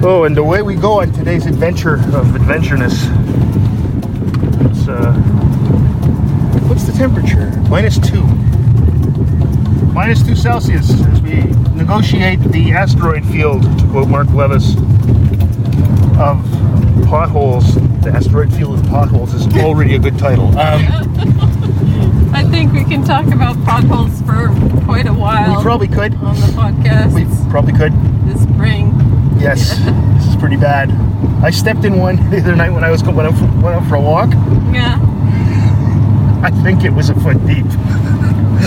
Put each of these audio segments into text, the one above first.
Oh, and away we go on today's adventure of adventureness. It's, uh, what's the temperature? Minus two. Minus two Celsius as we negotiate the asteroid field, to quote Mark Levis, of potholes. The asteroid field of potholes is already a good title. Um, I think we can talk about potholes for quite a while we probably could. on the podcast We probably could. this spring. Yes, this is pretty bad. I stepped in one the other night when I was going out for, went out for a walk. Yeah. I think it was a foot deep.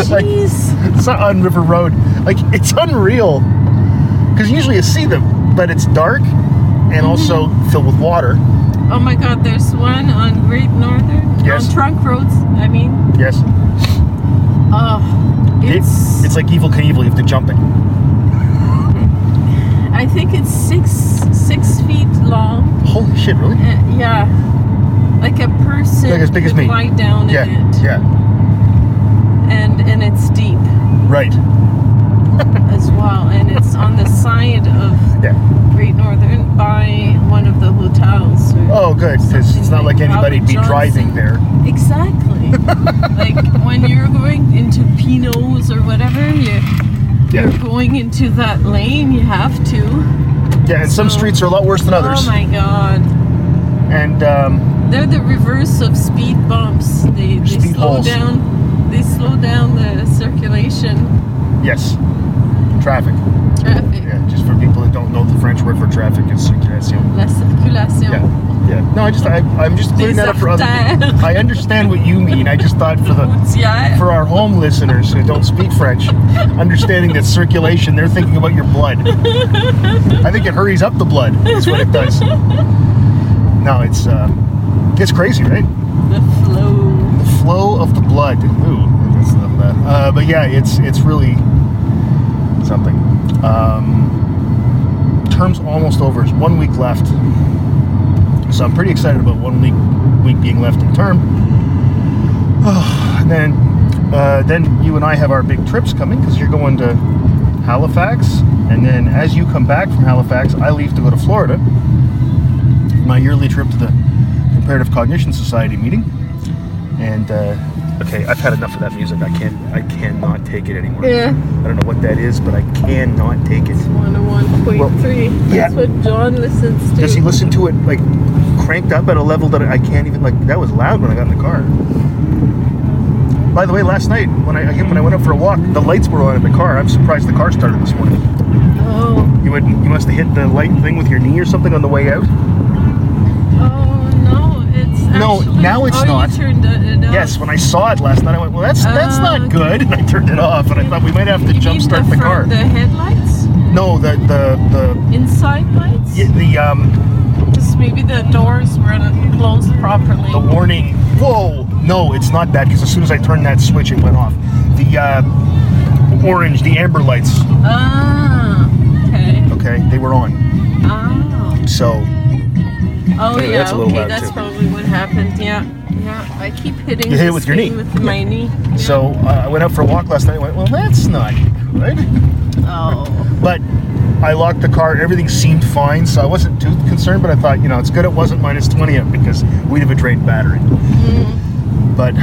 like Jeez. it's not on River Road. Like it's unreal. Because usually you see them, but it's dark and mm-hmm. also filled with water. Oh my god, there's one on Great Northern. Yes. On trunk roads, I mean. Yes, Oh, It- it's. it's like Evel Knievel. You have to jump it. I think it's six six feet long. Holy shit! Really? Uh, yeah. Like a person Like as big as me. lie down Yeah. in it. Yeah. And and it's deep Right. as well. And it's on the side of Yeah. Great Northern by one of the hotels. Oh, good. Because it's not like like anybody'd be driving there. Exactly. like when you're going into Pino's or whatever, you, Yeah. you're going into that lane, you have to. Yeah. And some streets are a lot worse than others. Oh my god. And um, They're the reverse of speed bumps. They, they Speed slow holes. down they slow down the circulation yes, traffic. traffic. Yeah. Just for people that don't know, the French word for traffic is circulation. La circulation. Yeah, yeah. No, I just I, I'm just clearing that up for other people. I understand what you mean. I just thought for the for our home listeners who don't speak French, understanding that circulation, they're thinking about your blood. I think it hurries up the blood. That's what it does. No, it's uh, it's crazy, right? the flow. The flow of the blood. Ooh, that's of that. Uh, but yeah, it's it's really something. Um, term's almost over. It's one week left, so I'm pretty excited about one week week being left in term. and then uh, then you and I have our big trips coming because you're going to Halifax, and then as you come back from Halifax, I leave to go to Florida. My yearly trip to the Comparative Cognition Society meeting. And uh, okay, I've had enough of that music. I can't. I cannot take it anymore. Yeah. I don't know what that is, but I cannot take it. 101.3. That's yeah. what John listens to. Does he listen to it like cranked up at a level that I can't even like? That was loud when I got in the car. By the way, last night when I again when I went out for a walk, the lights were on in the car. I'm surprised the car started this morning. Oh. You would you must have hit the light thing with your knee or something on the way out. Oh no, it's No, actually, now it's oh, not. It. Yes, when I saw it last night, I went, "Well, that's that's not okay. good," and I turned it off. And I thought we might have to You jump start the, the, car. The headlights, No, the the the inside lights. yeah, the um Just maybe the doors weren't closed properly. the warning. Whoa! No, it's not that because as soon as I turned that switch, it went off. The uh, orange, the amber lights. Ah. Okay. Okay, they were on. Oh. So Oh yeah. that's okay, that's too. probably what happened. Yeah. Yeah. I keep hitting. You hit it with your knee. With my knee. Yeah. so uh, I went out for a walk last night. and went, well, that's not good. Oh. But I locked the car. Everything seemed fine, so I wasn't too concerned. But I thought, you know, it's good it wasn't minus twenty up because we'd have a drained battery. But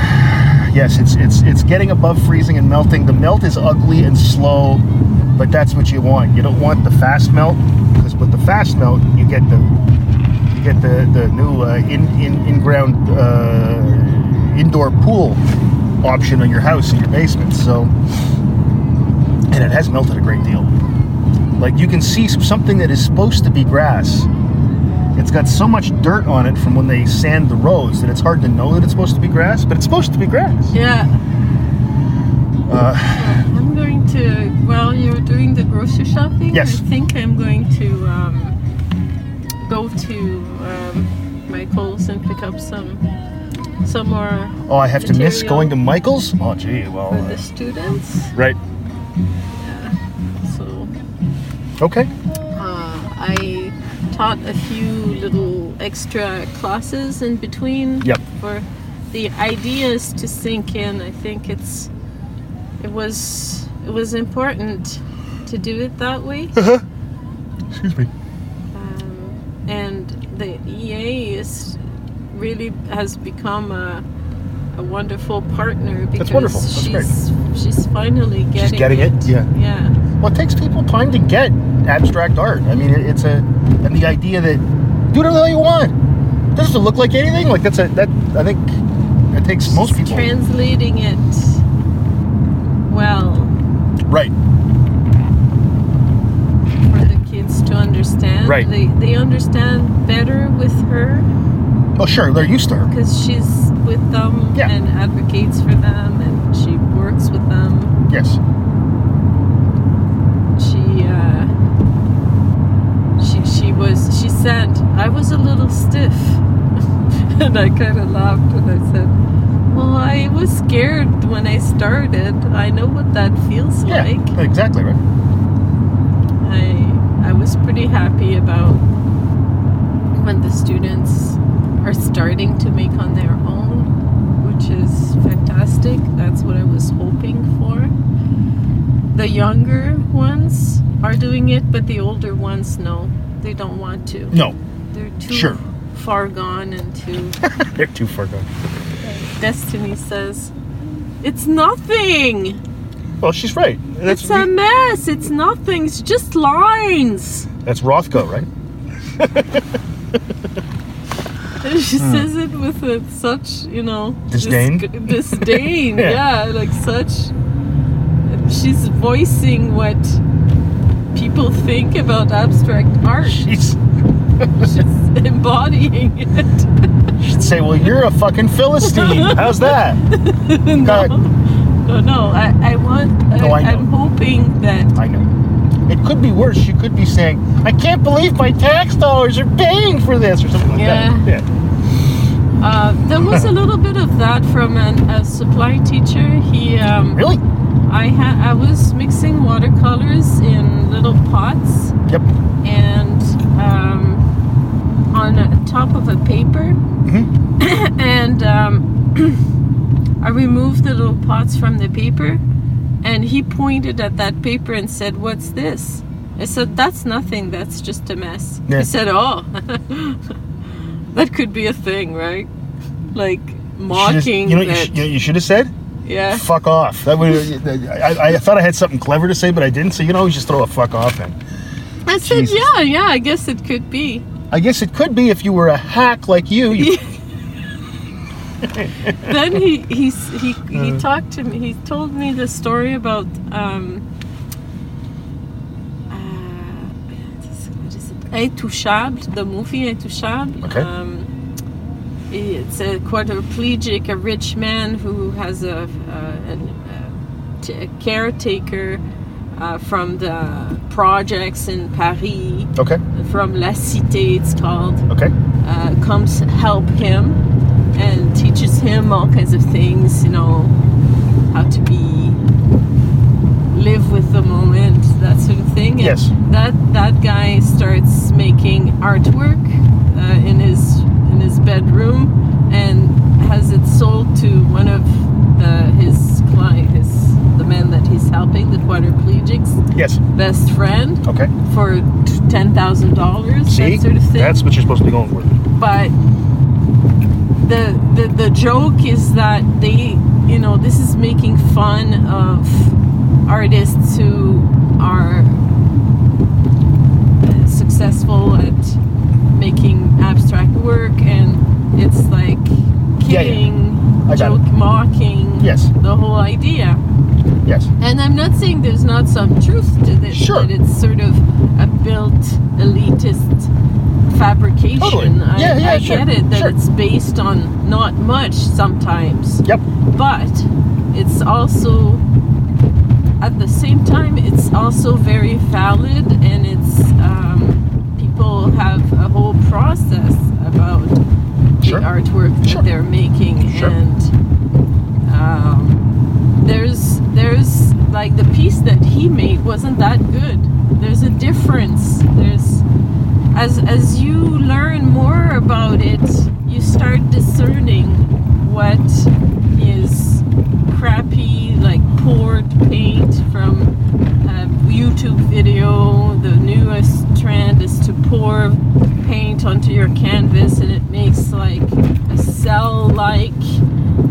yes, it's it's it's getting above freezing and melting. The melt is ugly and slow, but that's what you want. You don't want the fast melt because with the fast melt, you get the you get the the new uh, in in in ground uh, indoor pool option on your house in your basement. So, and it has melted a great deal. Like you can see something that is supposed to be grass. It's got so much dirt on it from when they sand the roads that it's hard to know that it's supposed to be grass, but it's supposed to be grass. Yeah. Uh, I'm going to. Well, you're doing the grocery shopping. Yes. I think I'm going to um, go to um, Michael's and pick up some some more oh, I have to miss going to Michael's. Oh, gee, well, for uh, the students. right. Okay. uh, I taught a few little extra classes in between. Yep. For the ideas to sink in, I think it's it was it was important to do it that way. Excuse me. Uh, is really has become a, a wonderful partner because wonderful. That's she's she's finally getting she's getting it, yeah. yeah Well, it takes people time to get abstract art. I mean, it, it's a and the idea that do whatever the hell you want. Doesn't look like anything? Like that's a that I think it takes most people. translating it well right. for the kids to understand Right. they they understand better with her Oh, sure. They're used to her. because she's with them Yeah. and advocates for them and she works with them Yes. she uh she she was she said i was a little stiff. And i kind of laughed and i said well i was scared when i started. I know what that feels Yeah. like. Exactly right. i i was pretty happy about when the students are starting to make on their own which is fantastic. That's what i was hoping for. The younger ones are doing it but the older ones no they don't want to No, they're too Sure. far gone and too they're too far gone. destiny says it's nothing Well, she's right. That's it's a mess it's nothing it's just lines that's Rothko, right? And she says it with a, such, you know, Hmm. Disdain? disdain, Yeah. yeah. like such. She's voicing what people think about abstract art. She's She's embodying it. she'd say, "Well, you're a fucking philistine. How's that?" no, God. no, no. I, I want. No, I I, I'm hoping that I know. It could be worse. She could be saying, "I can't believe my tax dollars are paying for this," or something like Yeah. that. Yeah. uh, there was a little bit of that from an, a supply teacher. He um, Really? I had I was mixing watercolors in little pots Yep. and um, on a, top of a paper, hmm and um, I removed the little pots from the paper, and he pointed at that paper and said, "What's this?" I said, "That's nothing. That's just a mess." Yeah. He said, "Oh, that could be a thing, right?" Like mocking You know, you, sh- you, know you should have said, yeah. "Fuck off." That would. I, I thought I had something clever to say, but I didn't. So you know, always just throw a fuck off in. I said, Jesus. "Yeah, yeah. I guess it could be." I guess it could be if you were a hack like you. you then he he's, he he Uh. talked to me. He told me the story about um. Uh, what is it? Intouchable, the movie Intouchable. Okay. Um, it's a quadriplegic, a rich man who has a, a, an- a, a caretaker uh, from the projects in Paris, okay. from La Cité, it's called Okay. uh, comes help him and teaches him all kinds of things, you know, how to be live with the moment, that sort of thing. And Yes. That that guy starts making artwork uh, in his bedroom and has it sold to one of the, his client, his the man that he's helping, the quadriplegics Yes. best friend Okay. for ten thousand dollars, that sort of thing that's what you're supposed to be going for. but the, the the joke is that they you know this is making fun of artists who are successful at making abstract work and it's like Yeah, yeah. kidding I got joke mocking Yes. the whole idea Yes. and I'm not saying there's not some truth to this, Sure. that it's sort of a built elitist fabrication. Totally. I, Yeah, yeah, I sure, get it that sure. it's based on not much sometimes, Yep. but it's also at the same time it's also very valid and it's um, people have a whole process about Sure. the artwork that Sure. they're making Sure. and um, there's there's like the piece that he made wasn't that good there's a difference there's as as you learn more about it you start discerning what is crappy poured paint from a youtube video the newest trend is to pour paint onto your canvas and it makes like a cell-like,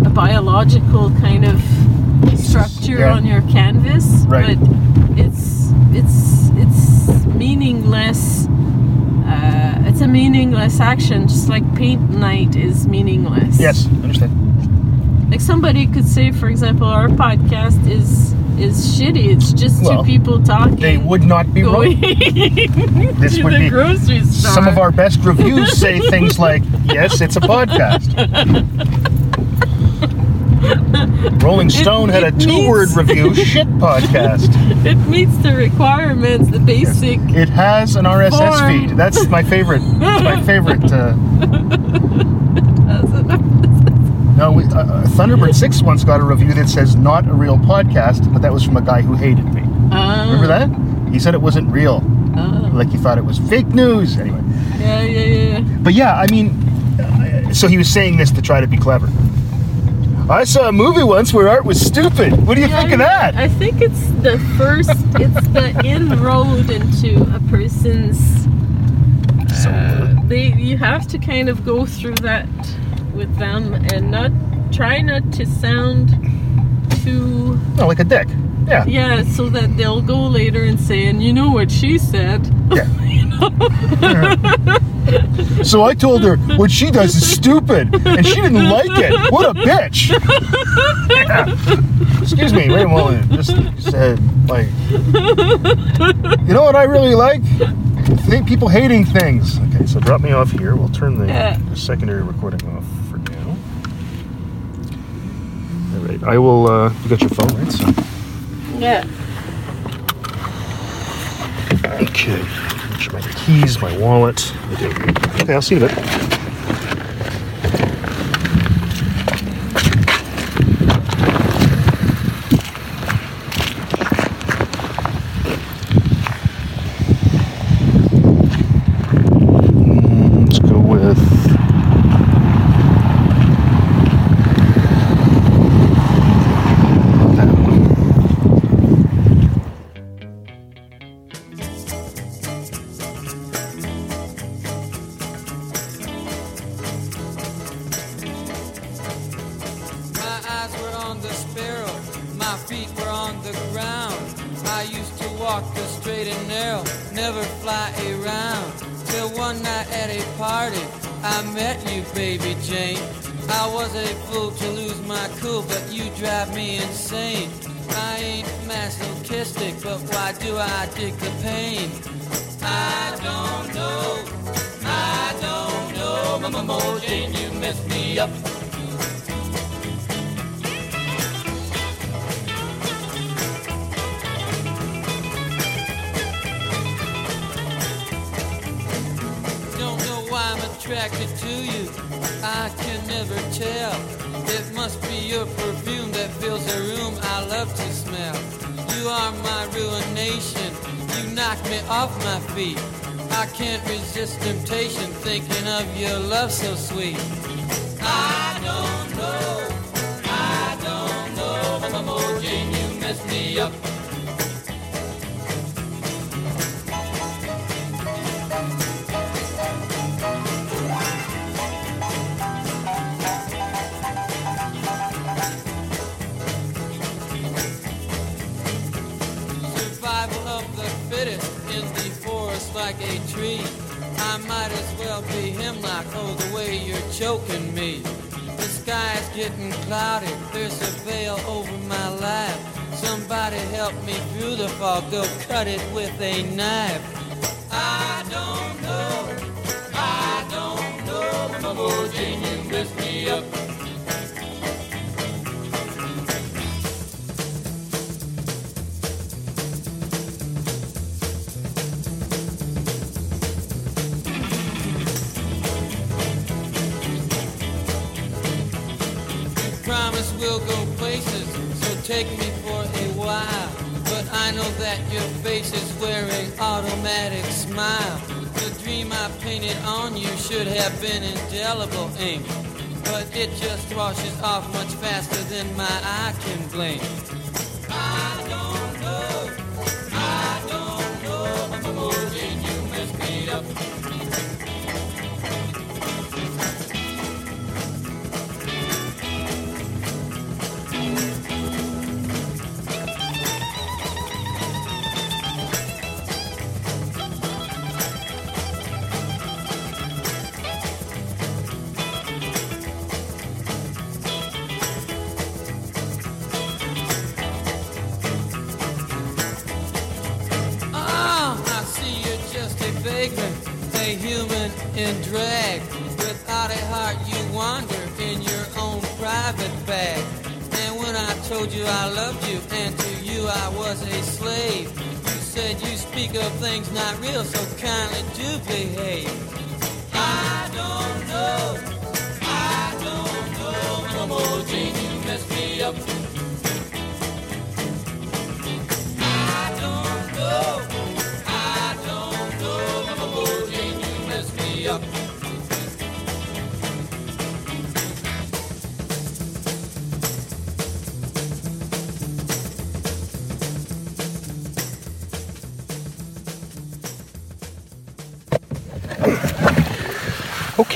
a biological kind of structure Yeah. on your canvas, Right. but it's it's it's meaningless. Uh, it's a meaningless action, just like paint night is meaningless. Yes, understand. Like somebody could say, for example, our podcast is is shitty. It's just Well, two people talking. They would not be wrong. This would the be- grocery store. Some of our best reviews say things like, "Yes, it's a podcast." Rolling Stone had a two-word review: "Shit podcast." it meets the requirements, the basic. It has an RSS Form. feed. That's my favorite. That's my favorite. Uh, uh, Thunderbird Six once got a review that says "not a real podcast," but that was from a guy who hated me. Uh, Remember that? He said it wasn't real. Uh, Like he thought it was fake news. Anyway. yeah, yeah, yeah. But yeah, I mean, so he was saying this to try to be clever. I saw a movie once where art was stupid. What do you think of that? I think it's the first. it's the inroad into a person's. So, Uh, they you have to kind of go through that with them and not try not to sound too no, like a dick. Yeah. yeah so that they'll go later and say and you know what she said Yeah. So I told her what she does is stupid, and she didn't like it. What a bitch! Yeah. Excuse me, wait a moment. Just said like, you know what I really like? Think people hating things. Okay, so drop me off here. We'll turn the, Yeah. the secondary recording off for now. All right, I will. Uh, you got your phone, right? So, yeah okay. Make sure my keys, my wallet. I do. Okay, I'll see you in you. I can never tell. It must be your perfume that fills the room I love to smell. You are my ruination. You knock me off my feet. I can't resist temptation thinking of your love so sweet. I don't know. I don't know. Mo Jane, you messed me up. Tree. I might as well be hemlock, oh, the way you're choking me. The sky's getting cloudy, there's a veil over my life. Somebody help me through the fog, go cut it with a knife. I don't know, I don't know, Mama Jane, you messed me up. We'll go places, so take me for a while. But I know that your face is wearing automatic smile. The dream I painted on you should have been indelible ink. But it just washes off much faster than my eye can blink. In drag. Without a heart, you wander in your own private bag. And when I told you I loved you, and to you I was a slave, you said you speak of things not real, so kindly do behave. I don't know. I don't know. Mama Jane,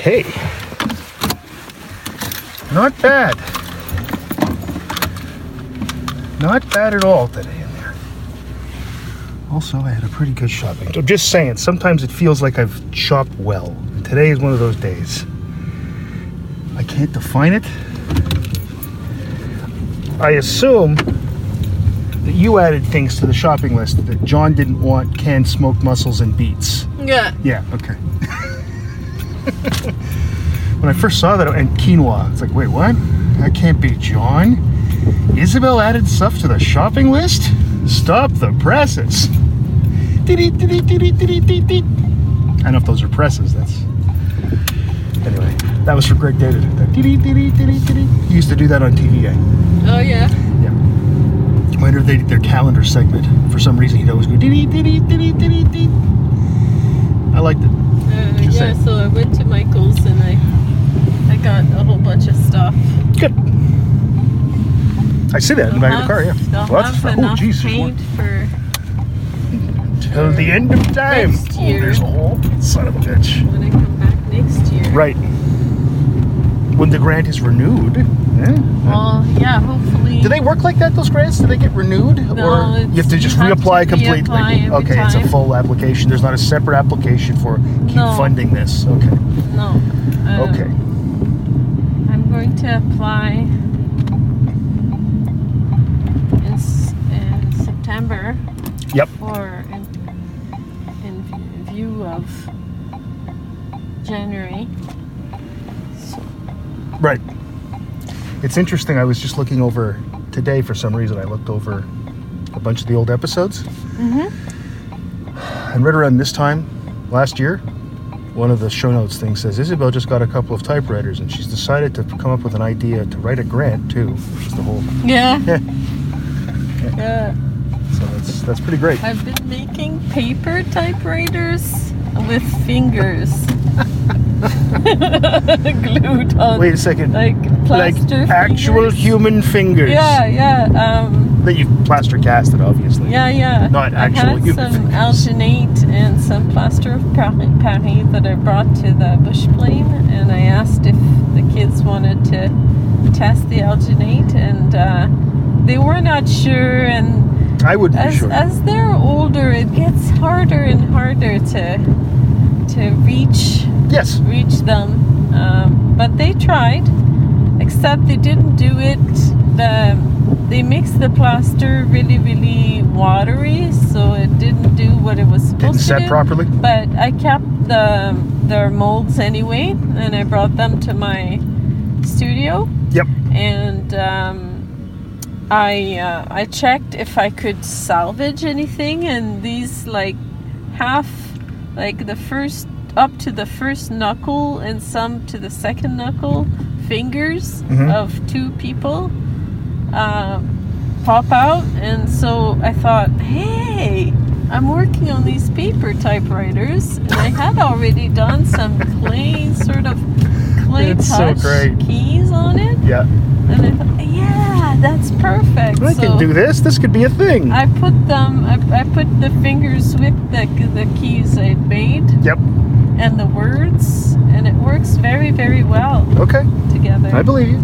Okay. Not bad. Not bad at all today in there. Also, I had a pretty good shopping. I'm just saying, sometimes it feels like I've shopped well. And today is one of those days. I can't define it. I assume that you added things to the shopping list that John didn't want canned smoked mussels and beets. Yeah. Yeah, okay. When I first saw that, and quinoa, it's like, wait, what? That can't be John. Isabel added stuff to the shopping list? Stop the presses. I don't know if those are presses. That's anyway. That was for Greg David. He used to do that on TVA. Oh yeah. Yeah. Whenever they did their calendar segment, for some reason he'd always go. I liked it. Uh, yeah. So I went to Michael's and I got a whole bunch of stuff. Good. I see that in the back of the car, yeah. They'll Well, that's have. Oh, enough jeez, there's more. paint for Till the end of time. Next Oh, year. there's a hole. Son of a bitch. when I come back next year. Right. When the grant is renewed. eh? Well, yeah. Hopefully. Do they work like that, those grants? Do they get renewed? No, or you have to just you have to reapply completely? reapply every okay, it's a time. full application. There's not a separate application for keep No. funding this. Okay. No. Uh, Okay. I'm going to apply in, in September Yep. for in, in view of January. So, Right. It's interesting. I was just looking over today for some reason. I looked over a bunch of the old episodes. Mm-hmm. And right around this time last year, one of the show notes things says Isabel just got a couple of typewriters and she's decided to come up with an idea to write a grant too, is the whole. yeah. Yeah. Yeah. So that's that's pretty great. I've been making paper typewriters with fingers glued on. Wait a second. Like plaster. Like actual fingers. human fingers. Yeah, yeah. Um, That you plaster casted, obviously. Yeah, yeah. Not actually. I had some alginate and some plaster of Paris, that I brought to the bush plane, and I asked if the kids wanted to test the alginate, and uh, they were not sure. And I would be as sure. as they're older, it gets harder and harder to to reach yes. reach them. Um, but they tried, except they didn't do it. The they mixed the plaster really, really watery, so it didn't do what it was supposed Didn't to set do. properly. But I kept the their molds anyway, and I brought them to my studio, Yep. and um, I uh, I checked if I could salvage anything, and these like half, like the first up to the first knuckle and some to the second knuckle fingers Mhm. of two people uh, pop out, and so I thought, hey. I'm working on these paper typewriters, and I had already done some clay, sort of clay It's so touch great. keys on it. Yeah. And I thought, yeah, that's perfect. I so can do this. This could be a thing. I put them, I, I put the fingers with the, the keys I'd made Yep. and the words, and it works very, very well Okay. together. I believe you.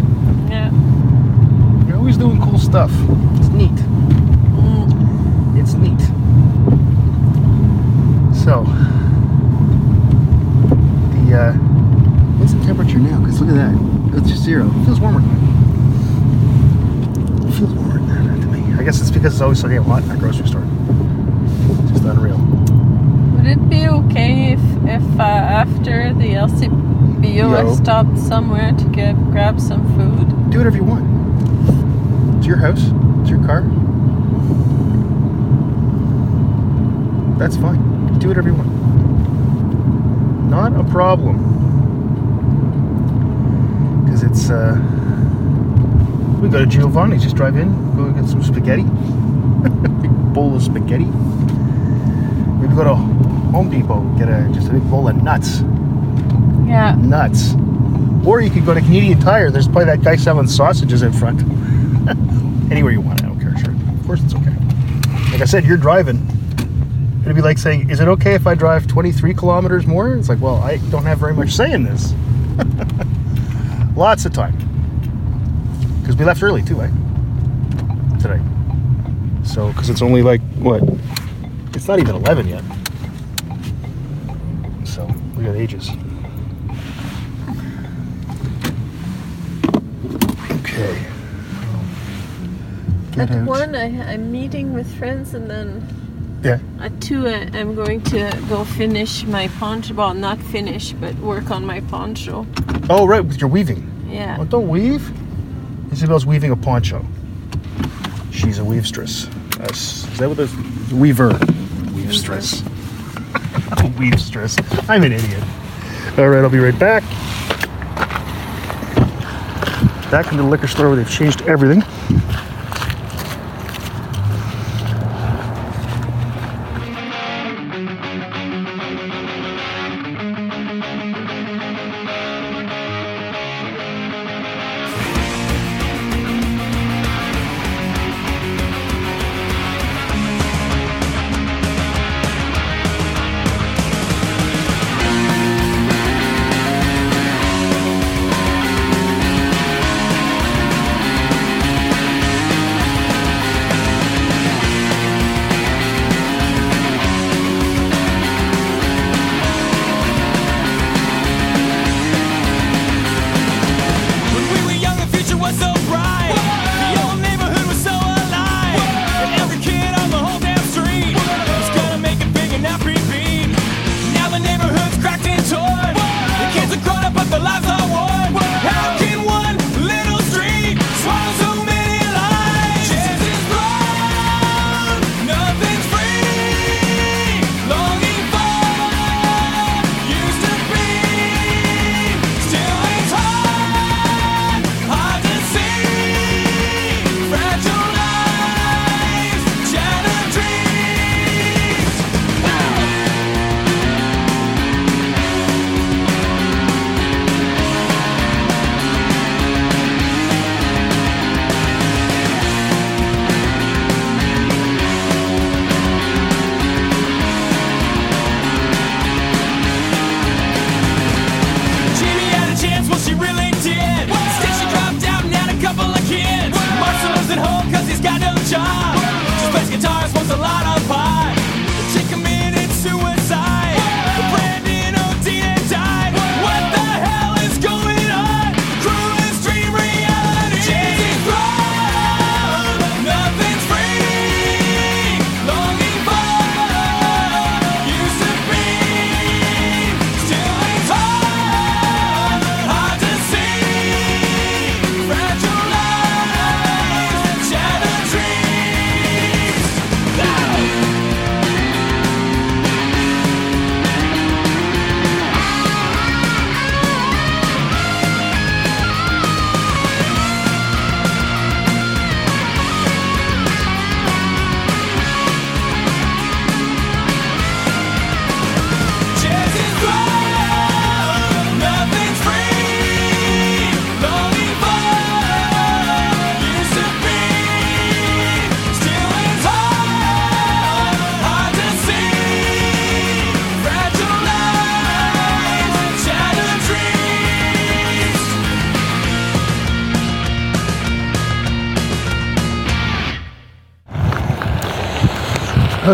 yeah. You're always doing cool stuff. It's neat. Mm. It's neat. So, the uh, what's the temperature now? Because look at that. It's just zero. It feels warmer. It feels warmer than that to me. I guess it's because it's always so damn hot in that grocery store. It's just unreal. Would it be okay if, if uh, after the LCBO Yo. I stopped somewhere to get grab some food? Do whatever you want. It's your house. It's your car. That's fine. Do whatever you want. Not a problem. Because it's, uh, we go to Giovanni's, just drive in, go get some spaghetti. big bowl of spaghetti. Maybe go to Home Depot, get a just a big bowl of nuts. Yeah. Nuts. Or you could go to Canadian Tire. There's probably that guy selling sausages in front. Anywhere you want, I don't care. Sure, of course it's okay. Like I said, you're driving. It'd be like saying, "Is it okay if I drive 23 kilometers more?" It's like, well, I don't have very much say in this. Lots of time. Because we left early too, eh? Today. So, because it's only like what? It's not even 11 yet. So we got ages. Okay. Get At out. one, I, I'm meeting with friends, and then Yeah. at two, I, I'm going to go finish my poncho. Well, not finish, but work on my poncho. Oh, right, with your weaving. Yeah. Oh, don't weave. Isabel's weaving a poncho. She's a weavestress. That's, is that what this weaver? Weavestress. weavestress. I'm an idiot. All right, I'll be right back. Back in the liquor store where they've changed everything.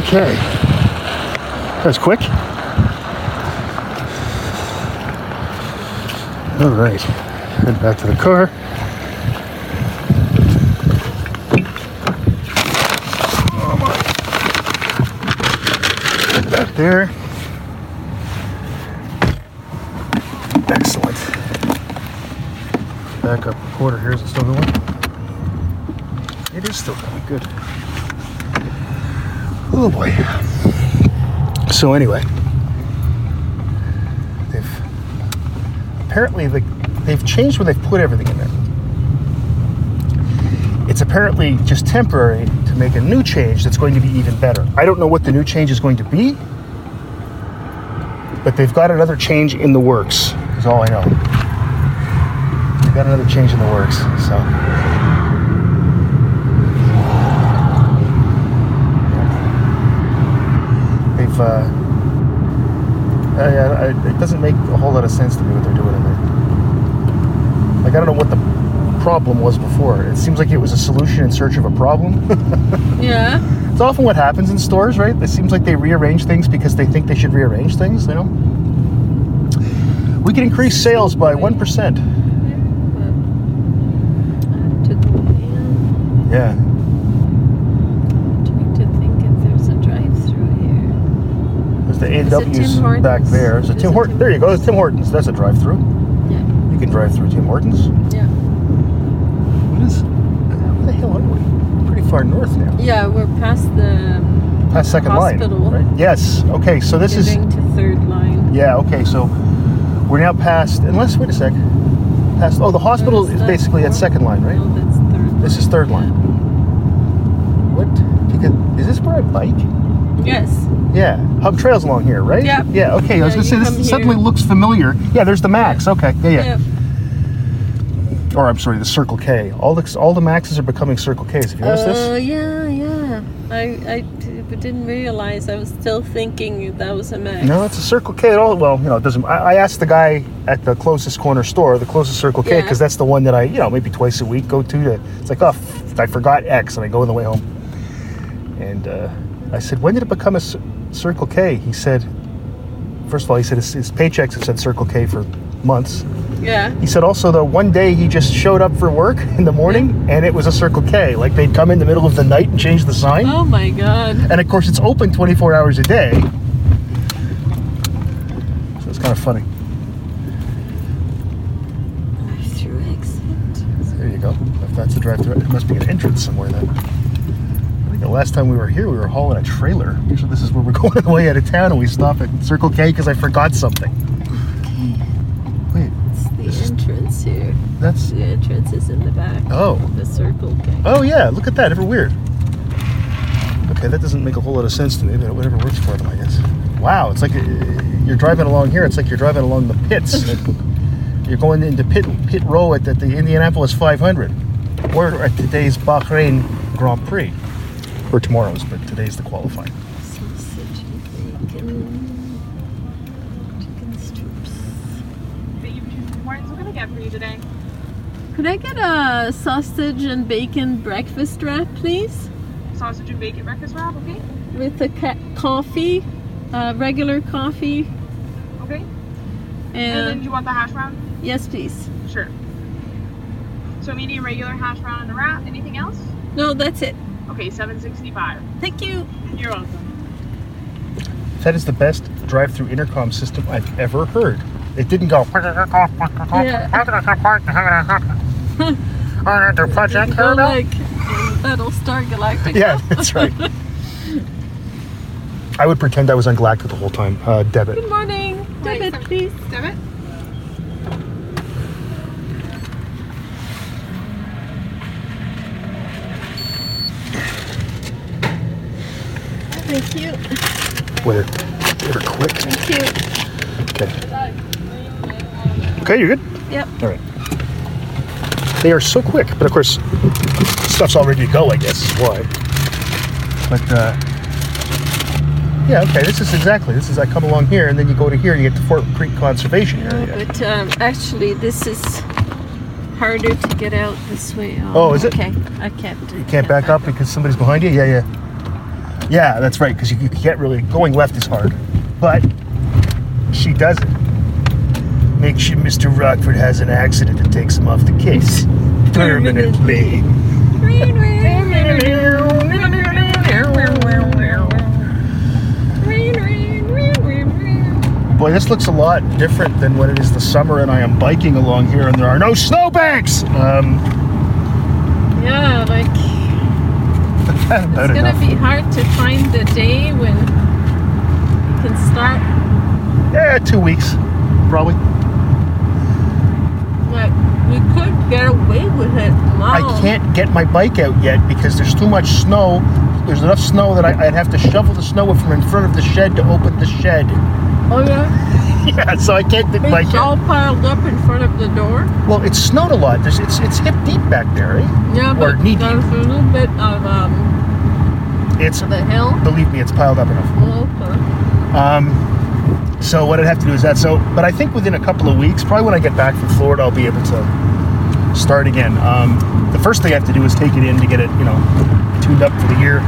Okay. That was quick. All right. Head back to the car. Oh my. Back there. Excellent. Back up the quarter here. Is it still going? It is still going. Good. Oh boy. So anyway, they've apparently the, they've changed where they've put everything in there. It's apparently just temporary to make a new change that's going to be even better. I don't know what the new change is going to be, but they've got another change in the works. Is all I know. They've got another change in the works. So. They've. Uh, I, I, it doesn't make a whole lot of sense to me what they're doing in there. Like I don't know what the problem was before. It seems like it was a solution in search of a problem. Yeah. It's often what happens in stores, right? It seems like they rearrange things because they think they should rearrange things, you know? We can increase sales by 1%. To go in. Yeah. Trying to think if there's a drive-through here. There's the A&W's Tim Hortons? back there. There's a Tim Hortons. There you go. There's Tim Hortons. That's a drive through. Yeah. You can drive through Tim Hortons. Yeah. What is. Where the hell are we? Pretty far north now. Yeah, we're past the um, Past second Hospital. line. Right? Yes. Okay, so this is. getting to third line. Yeah, okay, so we're now past. Unless, wait a sec. Past. Oh, the hospital Is basically at second line, right? No, that's third. This is third line. What? Because- Is this where I bike? Yes. Yeah, Hub Trail's along here, right? Yeah. Yeah. Okay. I was Yeah, gonna say this come suddenly looks familiar. Yeah. There's the Mac's. Okay. Yeah. Yeah. Yep. Or I'm sorry, the Circle K. All the all the Maxes are becoming Circle Ks. Have you noticed Oh this? yeah, yeah. I I d- but didn't realize. I was still thinking that was a Mac's. No, it's a Circle K at all. Well, you know, it doesn't. I, I asked the guy at the closest corner store, the closest Circle K, Yeah. because that's the one that I, you know, maybe twice a week go to. To it's like, oh, f- I forgot X, and I go on the way home. And uh, I said, when did it become a Circle K? He said, first of all, he said his, his paychecks have said Circle K for months. Yeah. He said also though one day he just showed up for work in the morning and it was a Circle K. Like they'd come in the middle of the night and change the sign. Oh my god. And of course it's open 24 hours a day. So it's kind of funny. Drive through exit. There you go. If that's the drive-through, it must be an entrance somewhere then. Think the last time we were here, we were hauling a trailer. Usually this is where we're going the way out of town and we stop at Circle K because I forgot something. Wait, It's the This is- entrance here. that's... The entrance is in the back. Oh. The circle K. Oh yeah, look at that. Ever weird. Okay, that doesn't make a whole lot of sense to me, but whatever works for them, I guess. Wow, it's like uh, you're driving along here. It's like you're driving along the pits. you're going into pit pit row at, at the Indianapolis 500. We're at today's Bahrain Grand Prix, or tomorrow's, but today's the qualifying. Sausage and bacon. Chicken strips. Martins, what can I get for you today? Could I get a sausage and bacon breakfast wrap, please? Sausage and bacon breakfast wrap, okay? With a ca- coffee, uh, regular coffee, Okay. And then and do you want the hash brown? yes, please. Sure. So medium regular hash brown and the wrap. Anything else? No, that's it. Okay, 765. Thank you. You're welcome. That is the best drive-through intercom system I've ever heard. It didn't go. Under Project Go Hairdo? like Battlestar Galactica. Yeah, that's right. I would pretend I was on Galactic the whole time. Uh, debit. Good morning. Wait, Debit, please. Debit? Thank you. Whether they were quick. Thank you. Okay. Okay, you're good? Yep. All right. They are so quick, but of course, stuff's all ready to go, I guess, is why. But, uh, yeah, okay, this is exactly. This is, I come along here, and then you go to here, and you get to Fort Creek Conservation Area. But um, actually, this is harder to get out this way. Oh, is it? Okay, I can't. You can't back up because somebody's behind you? Yeah, yeah. Yeah, that's right, because you, you can't really. Going left is hard. But she does it. Make sure Mr. Rockford has an accident and takes him off the case. Permanently. Boy, this looks a lot different than when it is the summer and I am biking along here and there are no snowbanks. Um, Yeah, like it's gonna enough. be hard to find the day when you can start. Yeah, two weeks, probably. Like we could get away with it now. I can't get my bike out yet because there's too much snow. There's enough snow that I, I'd have to shovel the snow from in front of the shed to open the shed. Oh yeah, Yeah, so I can't it's all piled up in front of the door. Well, it snowed a lot. There's, it's it's hip deep back there, eh? Yeah, Or but knee deep. there's a little bit of um It's the hill. believe me, it's piled up enough. Oh, okay. Um, so what I'd have to do is that. So, but I think within a couple of weeks, probably when I get back from Florida, I'll be able to start again. Um, the first thing I have to do is take it in to get it, you know, tuned up for the year.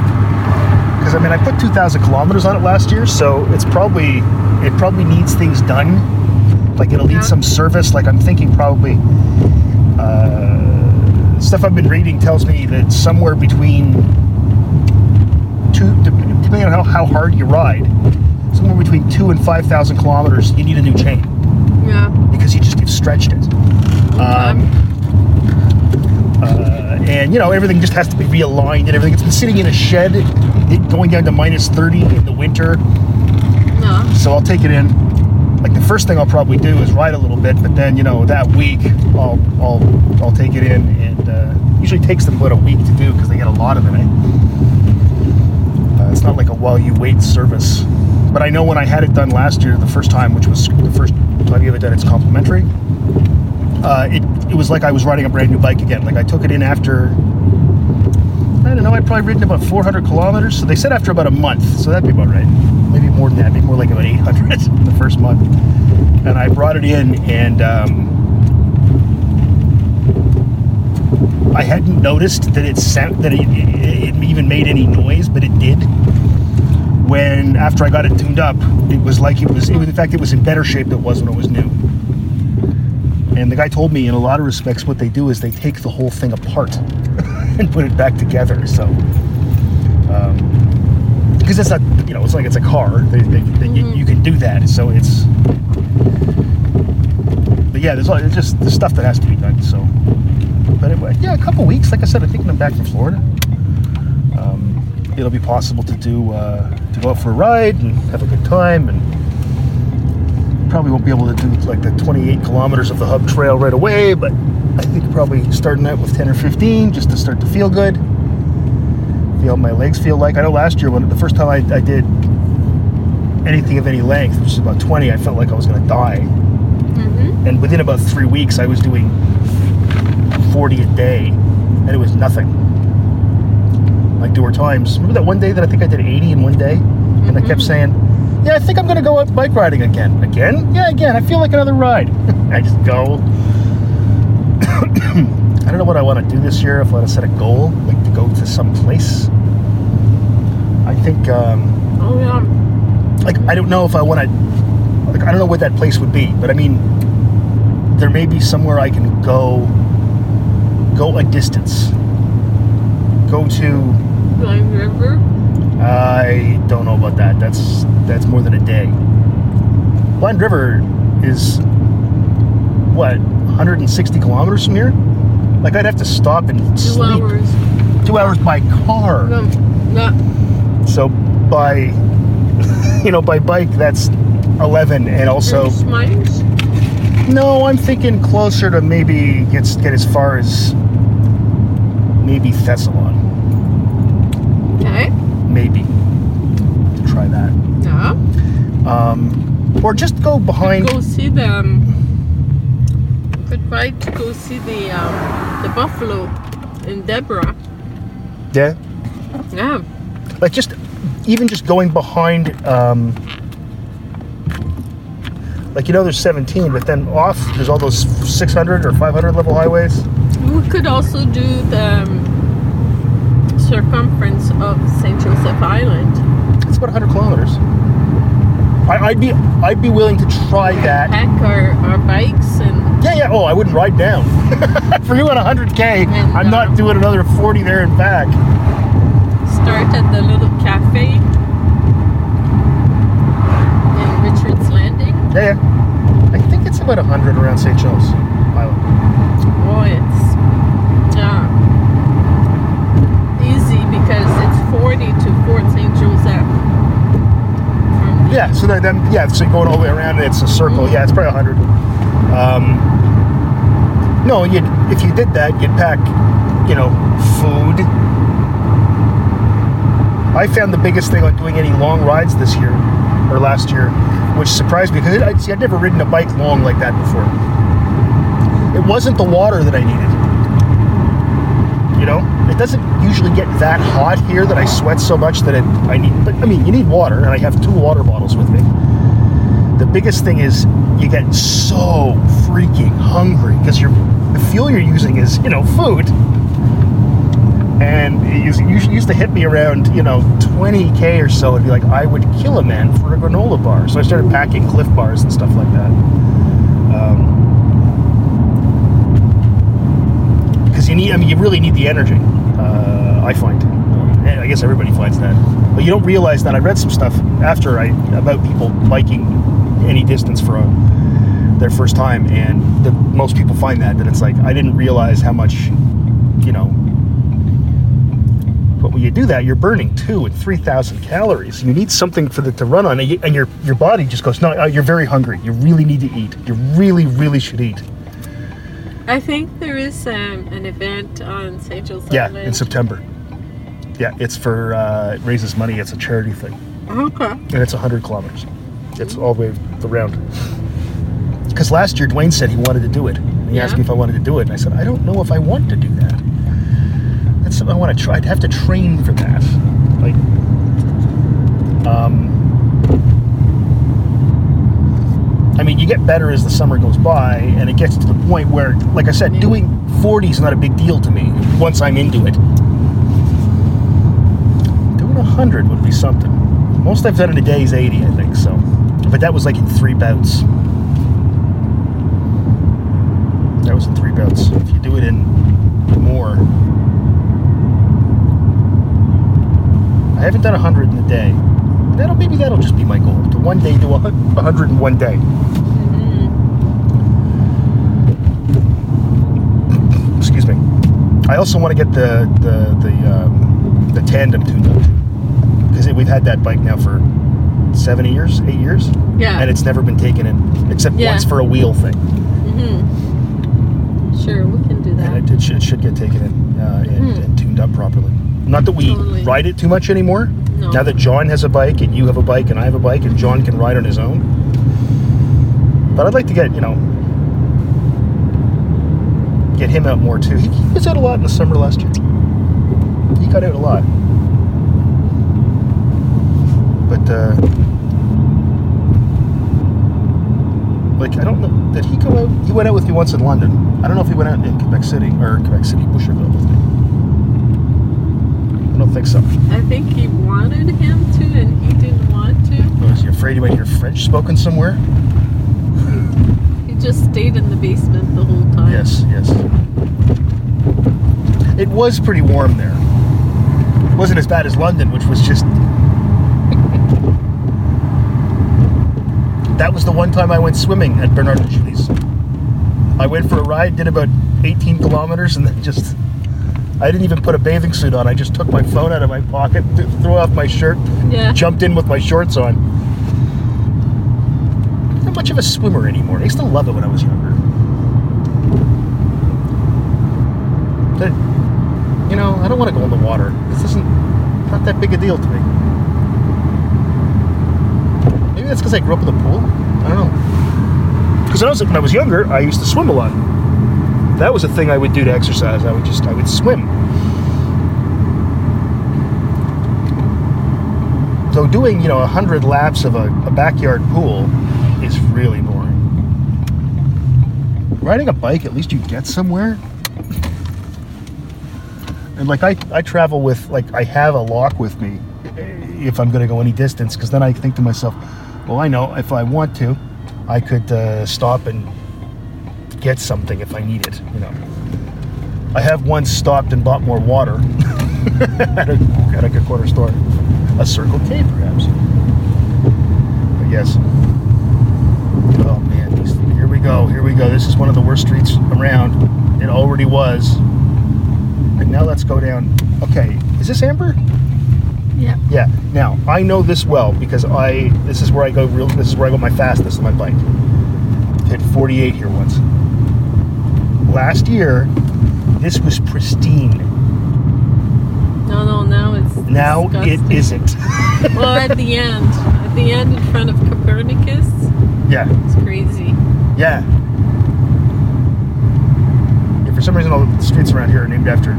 Because I mean, I put 2,000 kilometers on it last year, so it's probably it probably needs things done. Like it'll need Yeah. some service. Like I'm thinking probably. Uh, stuff I've been reading tells me that somewhere between two, depending on how, how hard you ride, somewhere between two and five thousand kilometers, you need a new chain Yeah. because you just you've stretched it. Um, and you know everything just has to be realigned and everything. It's been sitting in a shed, it, going down to minus thirty in the winter. No. So I'll take it in. Like the first thing I'll probably do is ride a little bit, but then you know that week I'll I'll I'll take it in, and uh, usually takes them about a week to do because they get a lot of it. Eh? Uh, it's not like a while you wait service. But I know when I had it done last year, the first time, which was the first time you ever done, it's complimentary. Uh, it it was like I was riding a brand new bike again. Like I took it in after. I don't know. I'd probably ridden about 400 kilometers. So they said after about a month. So that'd be about right. Maybe more than that. Maybe more like about 800 in the first month. And I brought it in, and um, I hadn't noticed that it sound that it, it, it even made any noise, but it did. When after I got it tuned up, it was like it was. It was in fact, it was in better shape than it was when it was new. And the guy told me, in a lot of respects, what they do is they take the whole thing apart and put it back together. So, because it's not, you know, it's like it's a car. They, they, they, you, you can do that. So it's, but yeah, there's, a it's just the stuff that has to be done. So, but anyway, yeah, a couple weeks. Like I said, I think when I'm back from Florida, um, it'll be possible to do uh, to go out for a ride and have a good time and probably won't be able to do like the 28 kilometers of the hub trail right away, but I think probably starting out with 10 or 15 just to start to feel good. Feel my legs feel like. I know last year when the first time I, I did anything of any length, which is about 20, I felt like I was going to die. Mm-hmm. And within about three weeks, I was doing 40 a day, and it was nothing. Like there were times. Remember that one day that I think I did 80 in one day, and I kept saying, "Yeah, I think I'm going to go out bike riding again." Again? Yeah, again. I feel like another ride. I just go. I don't know what I want to do this year. If I want to set a goal, like to go to some place. I think. Um, Oh yeah. like I don't know if I want to like I don't know what that place would be, but I mean there may be somewhere I can go go a distance. Go to Blind River. I don't know about that. That's that's more than a day. Blind River is what 160 kilometers from here. Like I'd have to stop and Two sleep. hours. Two hours by car. No, no. So by you know by bike that's 11 and also No, I'm thinking closer to maybe get get as far as maybe Thessalon, Okay. maybe to try that, Yeah. Um, or just go behind. Go see them. Could try to go see the um, the buffalo in Desbarats. Yeah, Yeah. like just even just going behind. Um, like you know, there's 17, but then off there's all those 600 or 500 level highways. We could also do the um, circumference of St. Joseph Island. It's about 100 kilometers. I, I'd be I'd be willing to try that. Pack our, our bikes and Yeah, yeah. Oh, I wouldn't ride down. For you at 100k, And, I'm not doing another 40 there and back. start at the little cafe in Richard's Landing. Yeah, yeah. I think it's about 100 around St. Joe's Island. Boy, it's yeah easy because it's 40 to Fort St. Joseph. From Yeah, so then, yeah, so going all the way around it's a circle. Yeah, it's probably 100. Um, no, you if you did that, you'd pack, you know, food. I found the biggest thing on doing any long rides this year or last year, which surprised me because I see I'd never ridden a bike long like that before. It wasn't the water that I needed. You know, it doesn't usually get that hot here that I sweat so much that it, I need. But I mean, you need water, and I have two water bottles with me. The biggest thing is you get so freaking hungry because you're the fuel you're using is you know food, and it used, used to hit me around you know 20k or so. It'd be like I would kill a man for a granola bar, so I started packing Clif bars and stuff like that. Um, because you need i mean you really need the energy uh, i find. I guess everybody finds that. But you don't realize that i read some stuff after i about people biking any distance for a, their first time and the, most people find that that it's like i didn't realize how much you know but when you do that you're burning two and three thousand calories. You need something for the to run on and, you, and your your body just goes no uh, you're very hungry. You really need to eat. You really really should eat I think there is um, an event on St. Joseph Yeah, Island. in September. Yeah, it's for uh, it raises money. It's a charity thing, Okay. and it's 100 kilometers. It's all the way around. Because last year Dwayne said he wanted to do it. And he Yeah. asked me if I wanted to do it, and I said I don't know if I want to do that. That's something I want to try. I'd have to train for that. Like, um, I mean, you get better as the summer goes by, and it gets to the point where, like I said, doing 40 is not a big deal to me once I'm into it. Doing 100 would be something. Most I've done in a day is 80, I think, so. But that was like in three bouts. That was in three bouts. If you do it in more. I haven't done 100 in a day. That'll maybe that'll just be my goal. To one day do a hun- 100 in one day. Excuse me. I also want to get the the the um, the tandem tuned up because we've had that bike now for seven years, eight years, Yeah. and it's never been taken in except Yeah. once for a wheel thing, Mm-hmm. Sure, we can do that. and it, it, should, it should get taken in uh, and, Mhm. and tuned up properly. Not that we Totally. ride it too much anymore. No. Now that John has a bike and you have a bike and I have a bike and John can ride on his own. But I'd like to get, you know, get him out more too. He, was out a lot in the summer last year. He got out a lot. But, uh, like, I don't know, did he go out? He went out with me once in London. I don't know if he went out in Quebec City or Quebec City, Boucherville. I don't think so. I think he wanted him to, and he didn't want to. Was he afraid he might hear French spoken somewhere? He just stayed in the basement the whole time. Yes, yes. It was pretty warm there. It wasn't as bad as London, which was just. that was the one time I went swimming at Bernard and Julie's. I went for a ride, did about 18 kilometers, and then just. I didn't even put a bathing suit on. I just took my phone out of my pocket, th- threw off my shirt, Yeah. jumped in with my shorts on. Not much of a swimmer anymore. I used to love it when I was younger. But, you know, I don't want to go in the water. This isn't not that big a deal to me. Maybe that's because I grew up in the pool. I don't know. Because I was when I was younger, I used to swim a lot. That was a thing I would do to exercise. I would just I would swim. So doing you know a hundred laps of a, a backyard pool is really boring. Riding a bike, at least you get somewhere. And like I, I travel with like I have a lock with me if I'm going to go any distance because then I think to myself, well I know if I want to, I could uh, stop and get something if I need it. You know, I have once stopped and bought more water at, a, at a corner store, a Circle K perhaps. But yes, Oh man, these, here we go. Here we go. This is one of the worst streets around. It already was. And now let's go down. Okay, is this Amber? Yeah. Yeah. Now I know this well because I. This is where I go real. This is where I go my fastest on my bike. Hit 48 here once. Last year, this was pristine. No, no, now it's Now it disgusting. isn't. well, at the end, at the end in front of Copernicus, yeah. it's crazy. Yeah. Yeah, for some reason, all the streets around here are named after.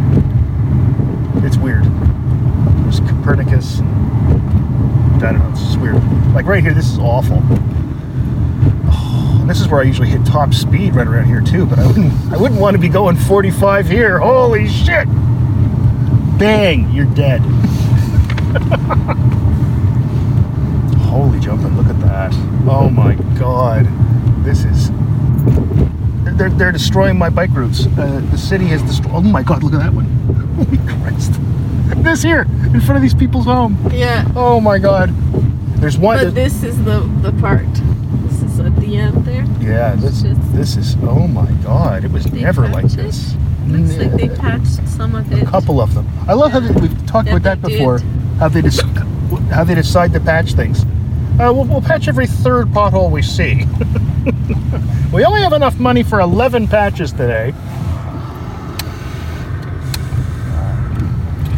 It's weird. There's Copernicus. And, I don't know. It's just weird. Like right here, this is awful. This is where I usually hit top speed right around here too. But I wouldn't. I wouldn't want to be going 45 here. Holy shit! Bang! You're dead. Holy jumping! Look at that. Oh my god. This is they're, they're destroying my bike routes. Uh, the city has destroyed. Oh my god, look at that one. Holy Christ. This here, in front of these people's home. Yeah, Oh my god. There's one. but this is the the part. This is at the end there. yeah, this, just- this is. Oh my god. It was never like patched it? this. Looks like they patched some of it. A couple of them. I love how they, we've talked That about that before. did. How they just how they decide to patch things. Uh, we'll, we'll patch every third pothole we see. we only have enough money for 11 patches today.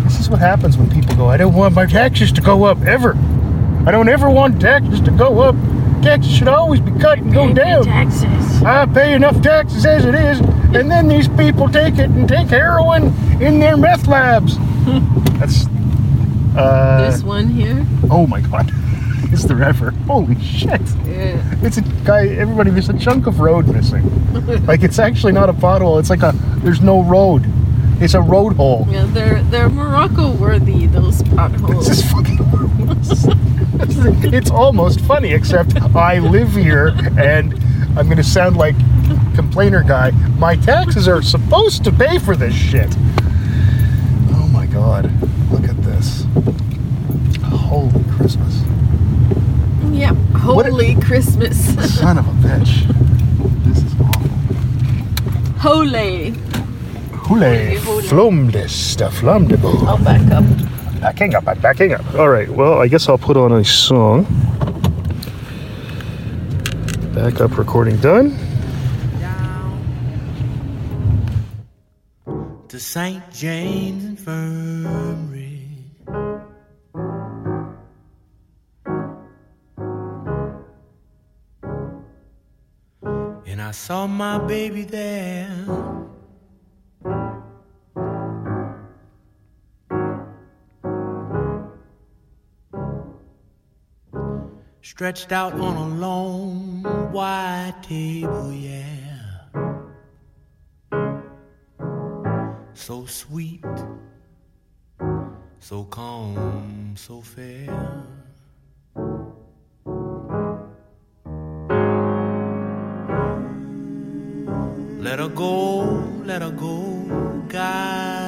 This is what happens when people go, I don't want my taxes to go up ever. I don't ever want taxes to go up. Taxes should always be cut and go down. taxes. I pay enough taxes as it is, and then these people take it and take heroin in their meth labs. That's. Uh, This one here. oh my god. It's the ever? Holy shit. Yeah. It's a guy, everybody, there's a chunk of road missing. like, it's actually not a pothole, it's like a. There's no road. It's a road hole. Yeah, they're they're Morocco worthy. Those potholes. This is fucking. it's almost funny, except I live here and I'm going to sound like complainer guy. My taxes are supposed to pay for this shit. Oh my god. Look at this. Holy Christmas. Yep. What a- Holy Christmas. Son of a bitch. This is awful. Holy. Hule. Hule. Flumdes. The flumdebo. I'll back up. Backing up, I'm backing up. All right, well, I guess I'll put on a song. Back up, recording done. to St. James Infirmary. And I saw my baby there. Stretched out on a long white table, yeah so sweet, so calm, so fair. Let her go, let her go, God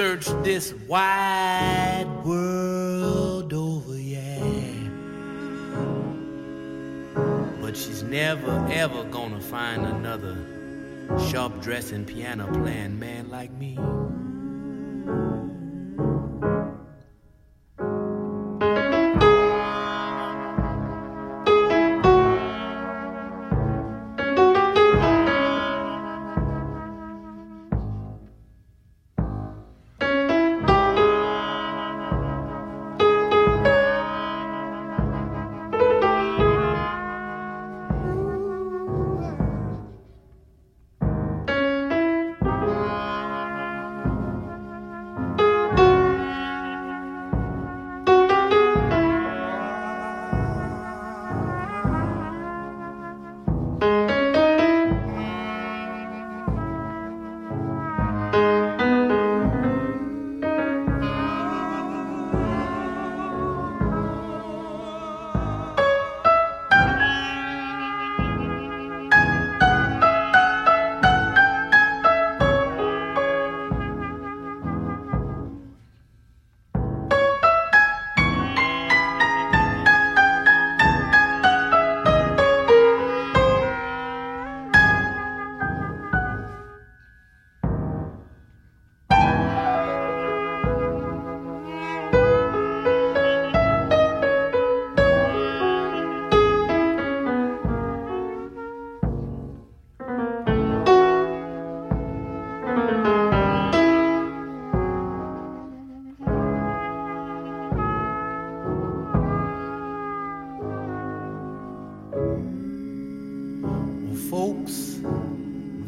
search this wide world over, yeah. But she's never ever gonna find another sharp dressing, piano playing man like me.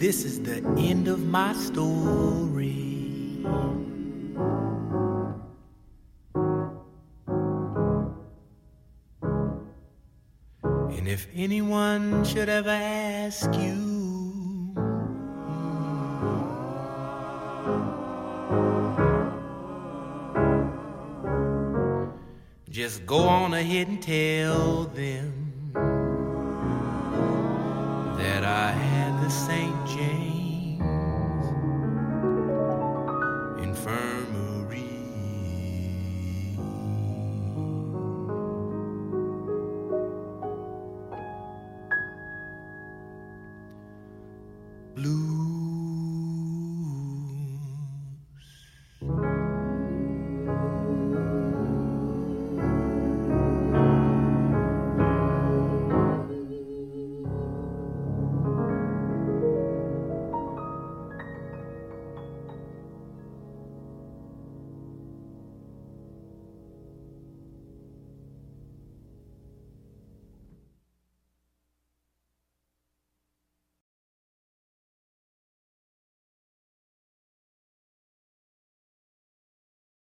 This is the end of my story. And if anyone should ever ask you, just go on ahead and tell them